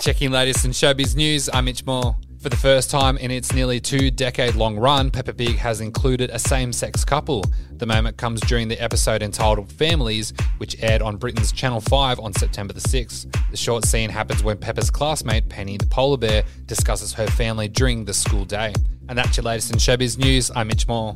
Checking latest in showbiz news, I'm Mitch Moore. For the first time in its nearly two decade long run, Peppa Pig has included a same sex couple. The moment comes during the episode entitled Families, which aired on Britain's Channel 5 on September the 6th. The short scene happens when Peppa's classmate, Penny the polar bear, discusses her family during the school day. And that's your latest in showbiz news. I'm Mitch Moore.